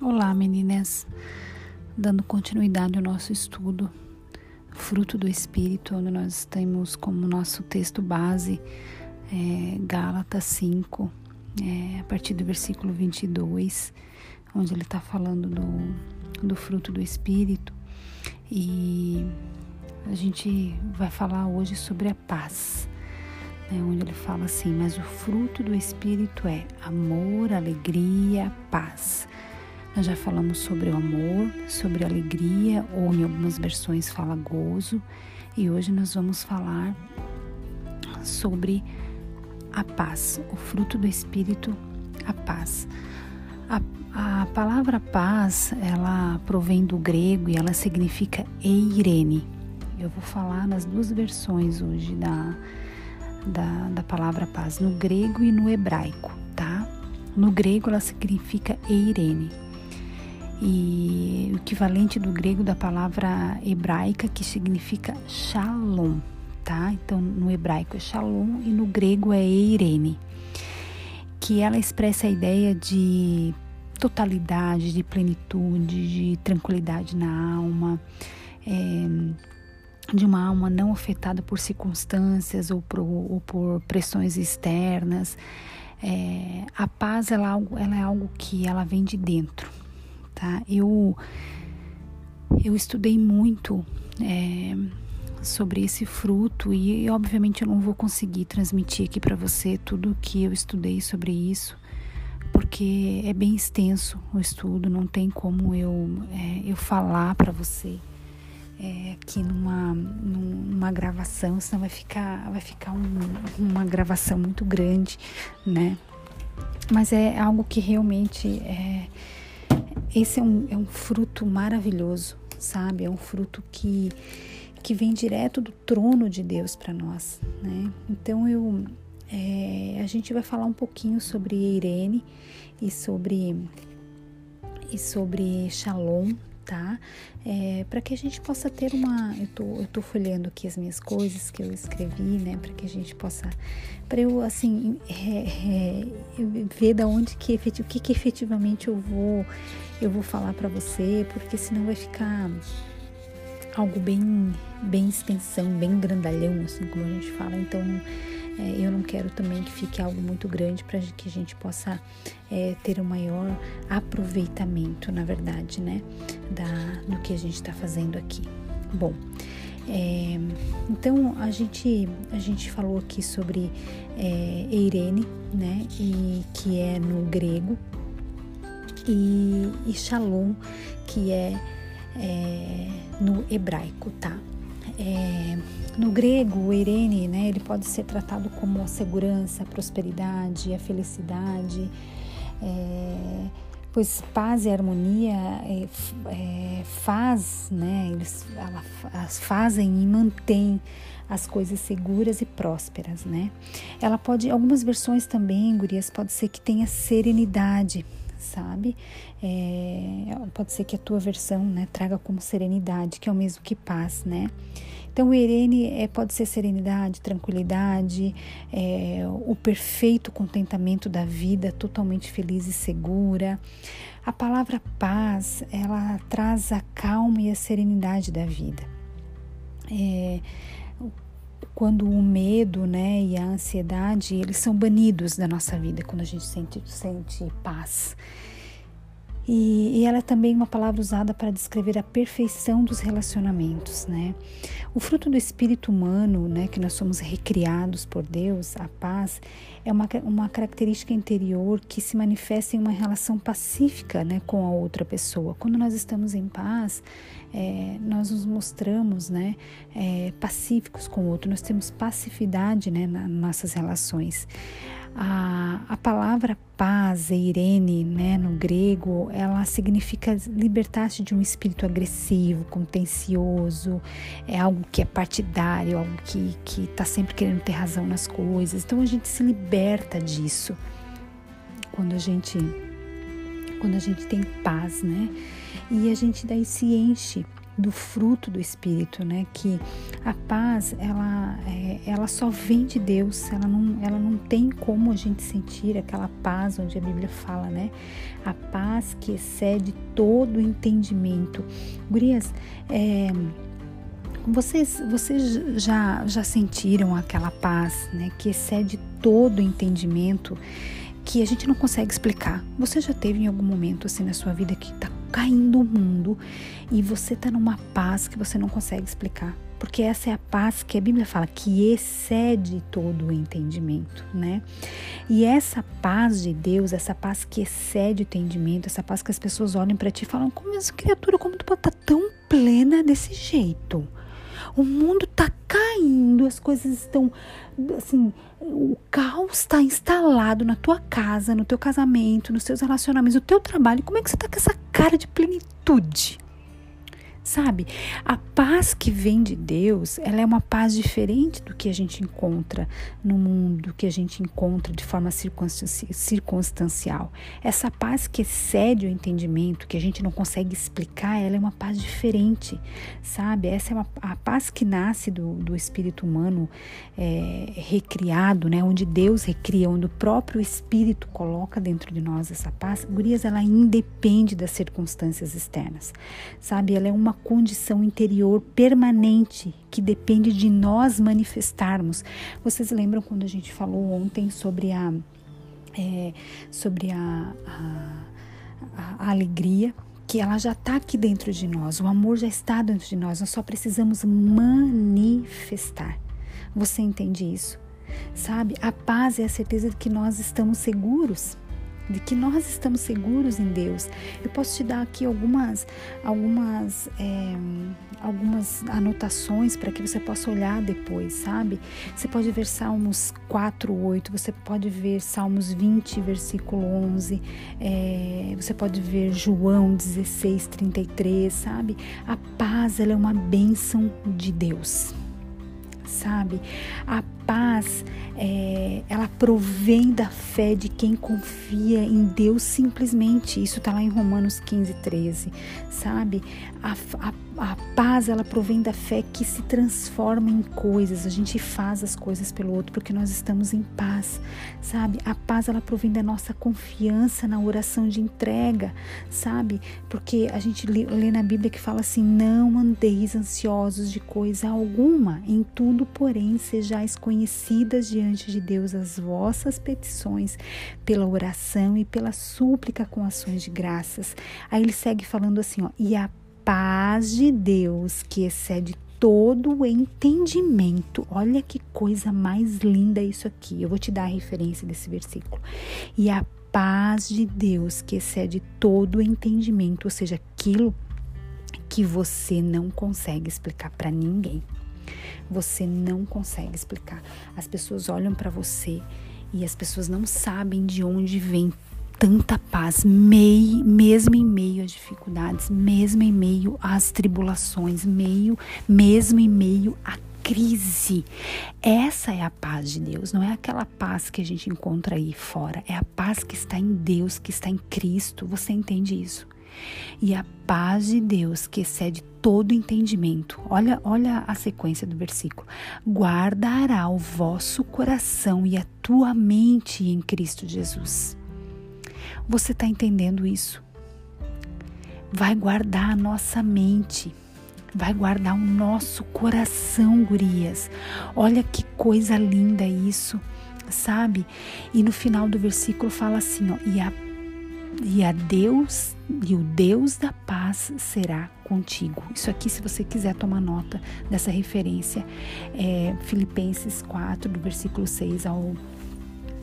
Olá, meninas. Dando continuidade ao nosso estudo, Fruto do Espírito, onde nós temos como nosso texto base é, Gálatas 5, é, a partir do versículo 22, onde ele está falando do, do fruto do Espírito. E a gente vai falar hoje sobre a paz. Né, onde ele fala assim: Mas o fruto do Espírito é amor, alegria, paz nós já falamos sobre o amor, sobre alegria, ou em algumas versões fala gozo, e hoje nós vamos falar sobre a paz, o fruto do Espírito, a paz. A, a palavra paz, ela provém do grego e ela significa eirene. Eu vou falar nas duas versões hoje da, da, da palavra paz, no grego e no hebraico, tá? No grego ela significa eirene e o equivalente do grego da palavra hebraica que significa shalom, tá? Então no hebraico é shalom e no grego é eirene, que ela expressa a ideia de totalidade, de plenitude, de tranquilidade na alma, é, de uma alma não afetada por circunstâncias ou por, ou por pressões externas. É, a paz ela, é ela é algo que ela vem de dentro tá? Eu, eu estudei muito é, sobre esse fruto e, obviamente, eu não vou conseguir transmitir aqui para você tudo que eu estudei sobre isso, porque é bem extenso o estudo, não tem como eu, é, eu falar para você. É, aqui numa, numa gravação, senão vai ficar, vai ficar um, uma gravação muito grande, né? Mas é algo que realmente é, esse é um, é um fruto maravilhoso, sabe? É um fruto que, que vem direto do trono de Deus para nós, né? Então eu é, a gente vai falar um pouquinho sobre Irene e sobre e sobre Shalom, tá? É, para que a gente possa ter uma. Eu tô, eu tô folhando aqui as minhas coisas que eu escrevi, né? Para que a gente possa. Para eu, assim, é, é, ver da onde que, o que, que efetivamente eu vou, eu vou falar para você, porque senão vai ficar algo bem, bem extensão, bem grandalhão, assim como a gente fala. Então é, eu não quero também que fique algo muito grande para que a gente possa é, ter um maior aproveitamento, na verdade, né, da, do que a gente está fazendo aqui. Bom, é, então a gente a gente falou aqui sobre é, Eirene, né, e que é no grego e, e Shalom, que é, é no hebraico, tá? É, no grego, o Irene, né, ele pode ser tratado como a segurança, a prosperidade, a felicidade, é, pois paz e harmonia é, é, faz, né, eles elas fazem e mantêm as coisas seguras e prósperas, né? Ela pode, algumas versões também, gurias, pode ser que tenha serenidade, sabe? É, pode ser que a tua versão, né, traga como serenidade, que é o mesmo que paz, né? Então, o Irene é, pode ser serenidade, tranquilidade, é, o perfeito contentamento da vida, totalmente feliz e segura. A palavra paz, ela traz a calma e a serenidade da vida. É, quando o medo né, e a ansiedade, eles são banidos da nossa vida, quando a gente sente, sente paz. E, e, ela é também uma palavra usada para descrever a perfeição dos relacionamentos, né? O fruto do espírito humano, né, que nós somos recriados por Deus, a paz, é uma, uma característica interior que se manifesta em uma relação pacífica, né, com a outra pessoa. Quando nós estamos em paz, é, nós nos mostramos, né, é, pacíficos com o outro. Nós temos passividade, né, nas nossas relações. A, a palavra paz, eirene, né, no grego, ela significa libertar-se de um espírito agressivo, contencioso, é algo que é partidário, algo que está sempre querendo ter razão nas coisas. Então a gente se liberta disso quando a gente quando a gente tem paz, né? E a gente daí se enche do fruto do Espírito, né? Que a paz, ela, é, ela só vem de Deus, ela não, ela não tem como a gente sentir aquela paz onde a Bíblia fala, né? A paz que excede todo entendimento. Gurias, é, vocês, vocês já, já sentiram aquela paz, né? Que excede todo entendimento que a gente não consegue explicar. Você já teve em algum momento assim na sua vida que tá caindo o mundo e você tá numa paz que você não consegue explicar? Porque essa é a paz que a Bíblia fala que excede todo o entendimento, né? E essa paz de Deus, essa paz que excede o entendimento, essa paz que as pessoas olham para ti e falam: como essa criatura, como tu pode estar tá tão plena desse jeito? O mundo tá caindo, as coisas estão assim, o caos está instalado na tua casa, no teu casamento, nos teus relacionamentos, no teu trabalho. Como é que você tá com essa cara de plenitude? Sabe? A paz que vem de Deus, ela é uma paz diferente do que a gente encontra no mundo, que a gente encontra de forma circunstancial. Essa paz que excede o entendimento, que a gente não consegue explicar, ela é uma paz diferente, sabe? Essa é uma, a paz que nasce do, do espírito humano é, recriado, né? Onde Deus recria, onde o próprio espírito coloca dentro de nós essa paz. Gurias, ela independe das circunstâncias externas, sabe? Ela é uma condição interior permanente que depende de nós manifestarmos. Vocês lembram quando a gente falou ontem sobre a é, sobre a, a, a alegria? que ela já está aqui dentro de nós, o amor já está dentro de nós, nós só precisamos manifestar. Você entende isso? Sabe? A paz é a certeza de que nós estamos seguros de que nós estamos seguros em Deus. Eu posso te dar aqui algumas, algumas, é, algumas anotações para que você possa olhar depois, sabe? Você pode ver Salmos 4, 8, você pode ver Salmos 20, versículo 11, é, você pode ver João 16, 33, sabe? A paz, ela é uma bênção de Deus sabe? A paz, é, ela provém da fé de quem confia em Deus simplesmente. Isso está lá em Romanos 15, 13, sabe? A, a, a paz, ela provém da fé que se transforma em coisas. A gente faz as coisas pelo outro porque nós estamos em paz, sabe? A paz, ela provém da nossa confiança na oração de entrega, sabe? Porque a gente lê, lê na Bíblia que fala assim: não andeis ansiosos de coisa alguma, em tudo, porém, sejais conhecidas diante de Deus as vossas petições pela oração e pela súplica com ações de graças. Aí ele segue falando assim, ó, e a paz de Deus, que excede todo o entendimento. Olha que coisa mais linda isso aqui. Eu vou te dar a referência desse versículo. E a paz de Deus, que excede todo o entendimento, ou seja, aquilo que você não consegue explicar para ninguém. Você não consegue explicar. As pessoas olham para você e as pessoas não sabem de onde vem tanta paz, mei, mesmo em meio às dificuldades, mesmo em meio às tribulações, meio, mesmo em meio à crise. Essa é a paz de Deus, não é aquela paz que a gente encontra aí fora, é a paz que está em Deus, que está em Cristo. Você entende isso? E a paz de Deus, que excede todo entendimento. Olha, olha a sequência do versículo. Guardará o vosso coração e a tua mente em Cristo Jesus. Você está entendendo isso? Vai guardar a nossa mente, vai guardar o nosso coração, gurias. Olha que coisa linda isso, sabe? E no final do versículo fala assim, ó, e a e a Deus e o Deus da paz será contigo. Isso aqui, se você quiser tomar nota dessa referência, é Filipenses 4, do versículo 6 ao,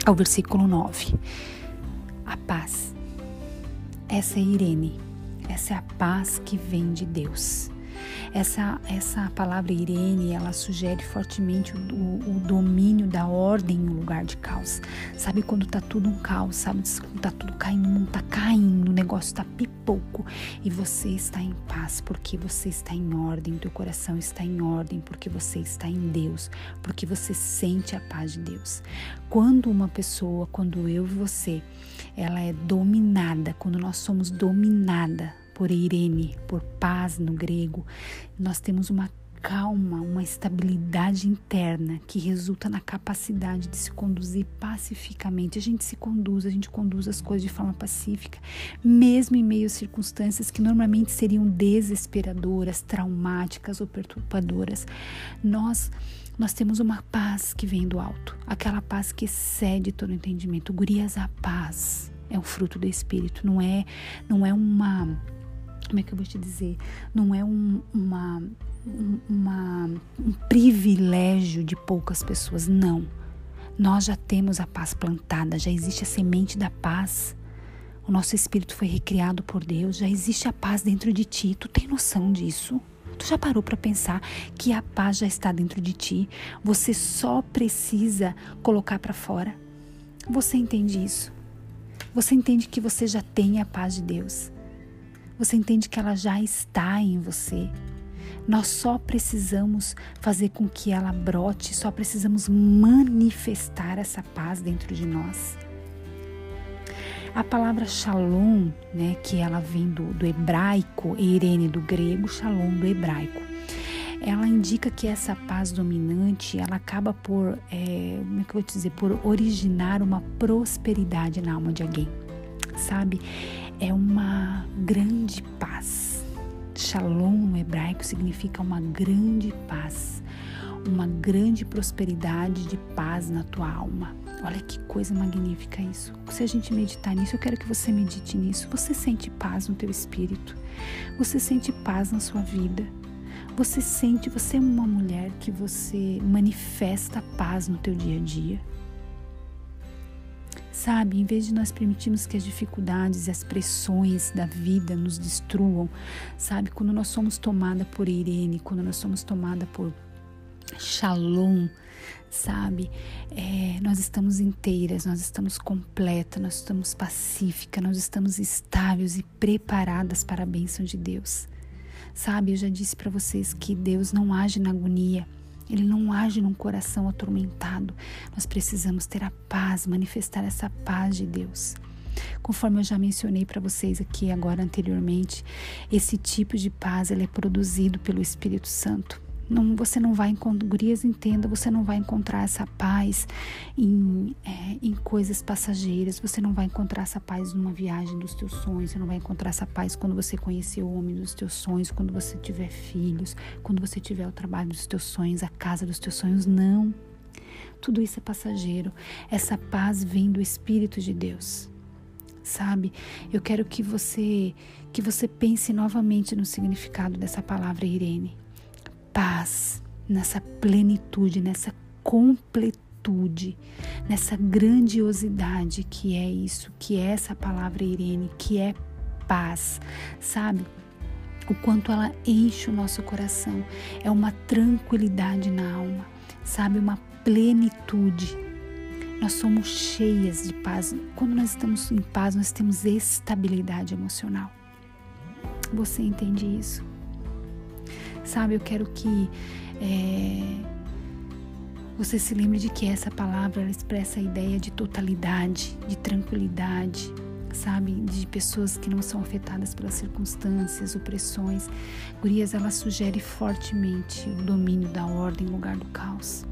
ao versículo 9 a paz. Essa é Irene, essa é a paz que vem de Deus. Essa, essa palavra Irene, ela sugere fortemente o, o, o, domínio da ordem no lugar de caos. Sabe quando tá tudo um caos, sabe quando tá tudo caindo, tá caindo, o negócio tá pipoco e você está em paz porque você está em ordem, teu coração está em ordem porque você está em Deus, porque você sente a paz de Deus. Quando uma pessoa, quando eu e você, ela é dominada, quando nós somos dominada por Irene, por paz no grego, nós temos uma calma, uma estabilidade interna que resulta na capacidade de se conduzir pacificamente. A gente se conduz, a gente conduz as coisas de forma pacífica, mesmo em meio a circunstâncias que normalmente seriam desesperadoras, traumáticas ou perturbadoras. Nós nós temos uma paz que vem do alto, aquela paz que excede todo entendimento. Gurias, a paz é um fruto do espírito, não é, não é uma como é que eu vou te dizer? Não é um, uma, uma, um privilégio de poucas pessoas, não. Nós já temos a paz plantada, já existe a semente da paz. O nosso espírito foi recriado por Deus, já existe a paz dentro de ti. Tu tem noção disso? Tu já parou para pensar que a paz já está dentro de ti? Você só precisa colocar para fora. Você entende isso? Você entende que você já tem a paz de Deus? Você entende que ela já está em você? Nós só precisamos fazer com que ela brote, só precisamos manifestar essa paz dentro de nós. A palavra shalom, né, que ela vem do, do hebraico, Irene do grego, shalom do hebraico, ela indica que essa paz dominante, ela acaba por, é, como é que eu vou te dizer, por originar uma prosperidade na alma de alguém, sabe? É uma grande paz. Shalom no hebraico significa uma grande paz, uma grande prosperidade de paz na tua alma. Olha que coisa magnífica isso. Se a gente meditar nisso, eu quero que você medite nisso. Você sente paz no teu espírito? Você sente paz na sua vida? Você sente, você é uma mulher que você manifesta paz no teu dia a dia? Sabe, em vez de nós permitirmos que as dificuldades e as pressões da vida nos destruam, sabe, quando nós somos tomada por Irene, quando nós somos tomada por Shalom, sabe? É, nós estamos inteiras, nós estamos completas, nós estamos pacíficas, nós estamos estáveis e preparadas para a bênção de Deus. Sabe, eu já disse para vocês que Deus não age na agonia, ele não age num coração atormentado. Nós precisamos ter a paz, manifestar essa paz de Deus. Conforme eu já mencionei para vocês aqui agora anteriormente, esse tipo de paz ele é produzido pelo Espírito Santo. Não, você não vai encontrar, gurias, entenda, você não vai encontrar essa paz em, é, em coisas passageiras, você não vai encontrar essa paz numa viagem dos teus sonhos, você não vai encontrar essa paz quando você conhecer o homem dos teus sonhos, quando você tiver filhos, quando você tiver o trabalho dos teus sonhos, a casa dos teus sonhos, não. Tudo isso é passageiro. Essa paz vem do Espírito de Deus. Sabe? Eu quero que você que você pense novamente no significado dessa palavra Irene paz, nessa plenitude, nessa completude, nessa grandiosidade que é isso, que é essa palavra Irene, que é paz, sabe? O quanto ela enche o nosso coração, é uma tranquilidade na alma, sabe? Uma plenitude. Nós somos cheias de paz. Quando nós estamos em paz, nós temos estabilidade emocional. Você entende isso? Sabe, eu quero que é, você se lembre de que essa palavra expressa a ideia de totalidade, de tranquilidade, sabe? De pessoas que não são afetadas pelas circunstâncias, opressões. Gurias, ela sugere fortemente o domínio da ordem em lugar do caos.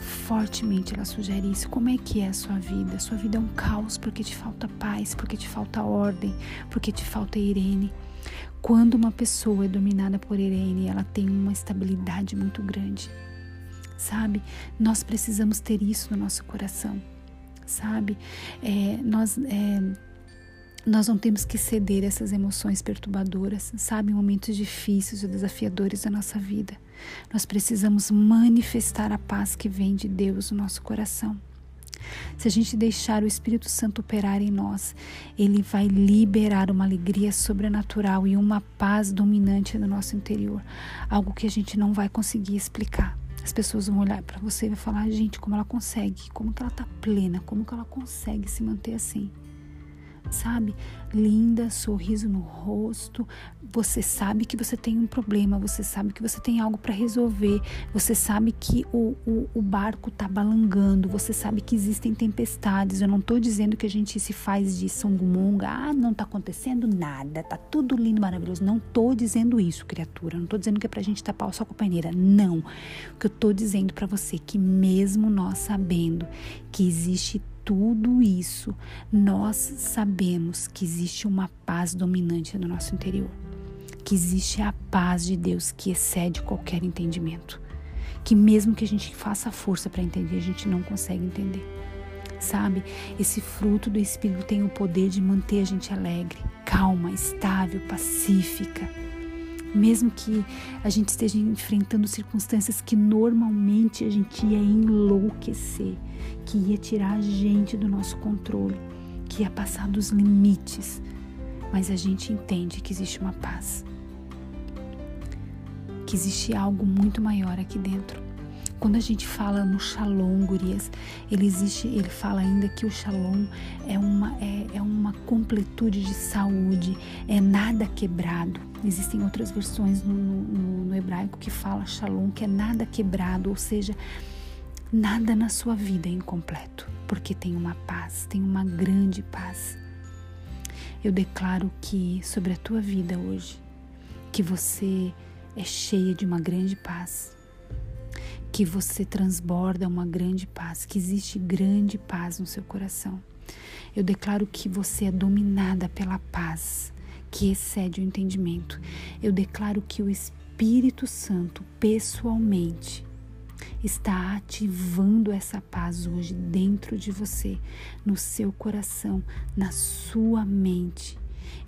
Fortemente ela sugere isso. Como é que é a sua vida? Sua vida é um caos porque te falta paz, porque te falta ordem, porque te falta Irene. Quando uma pessoa é dominada por Irene, ela tem uma estabilidade muito grande. Sabe? Nós precisamos ter isso no nosso coração. Sabe? É, nós. É, nós não temos que ceder essas emoções perturbadoras, sabe, momentos difíceis ou desafiadores da nossa vida. Nós precisamos manifestar a paz que vem de Deus no nosso coração. Se a gente deixar o Espírito Santo operar em nós, ele vai liberar uma alegria sobrenatural e uma paz dominante no nosso interior, algo que a gente não vai conseguir explicar. As pessoas vão olhar para você e vai falar: "Gente, como ela consegue? Como que ela tá plena? Como que ela consegue se manter assim?" Sabe? Linda, sorriso no rosto. Você sabe que você tem um problema, você sabe que você tem algo para resolver, você sabe que o, o, o barco tá balangando, você sabe que existem tempestades. Eu não tô dizendo que a gente se faz de songumonga, ah, não tá acontecendo nada, tá tudo lindo, maravilhoso. Não tô dizendo isso, criatura. Não tô dizendo que é pra gente tapar o sol com a paineira. Não. O que eu tô dizendo para você é que mesmo nós sabendo que existe tudo isso, nós sabemos que existe uma paz dominante no nosso interior, que existe a paz de Deus que excede qualquer entendimento, que mesmo que a gente faça força para entender, a gente não consegue entender. Sabe, esse fruto do Espírito tem o poder de manter a gente alegre, calma, estável, pacífica mesmo que a gente esteja enfrentando circunstâncias que normalmente a gente ia enlouquecer, que ia tirar a gente do nosso controle, que ia passar dos limites, mas a gente entende que existe uma paz, que existe algo muito maior aqui dentro. Quando a gente fala no Shalom, gurias, ele existe, ele fala ainda que o Shalom é uma, é, é uma completude de saúde, é nada quebrado. Existem outras versões no, no, no hebraico que fala Shalom, que é nada quebrado, ou seja, nada na sua vida é incompleto, porque tem uma paz, tem uma grande paz. Eu declaro que sobre a tua vida hoje, que você é cheia de uma grande paz que você transborda uma grande paz, que existe grande paz no seu coração. Eu declaro que você é dominada pela paz que excede o entendimento. Eu declaro que o Espírito Santo, pessoalmente, está ativando essa paz hoje dentro de você, no seu coração, na sua mente.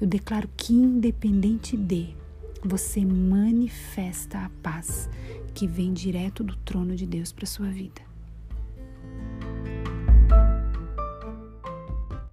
Eu declaro que, independente de, você manifesta a paz que vem direto do trono de Deus para sua vida.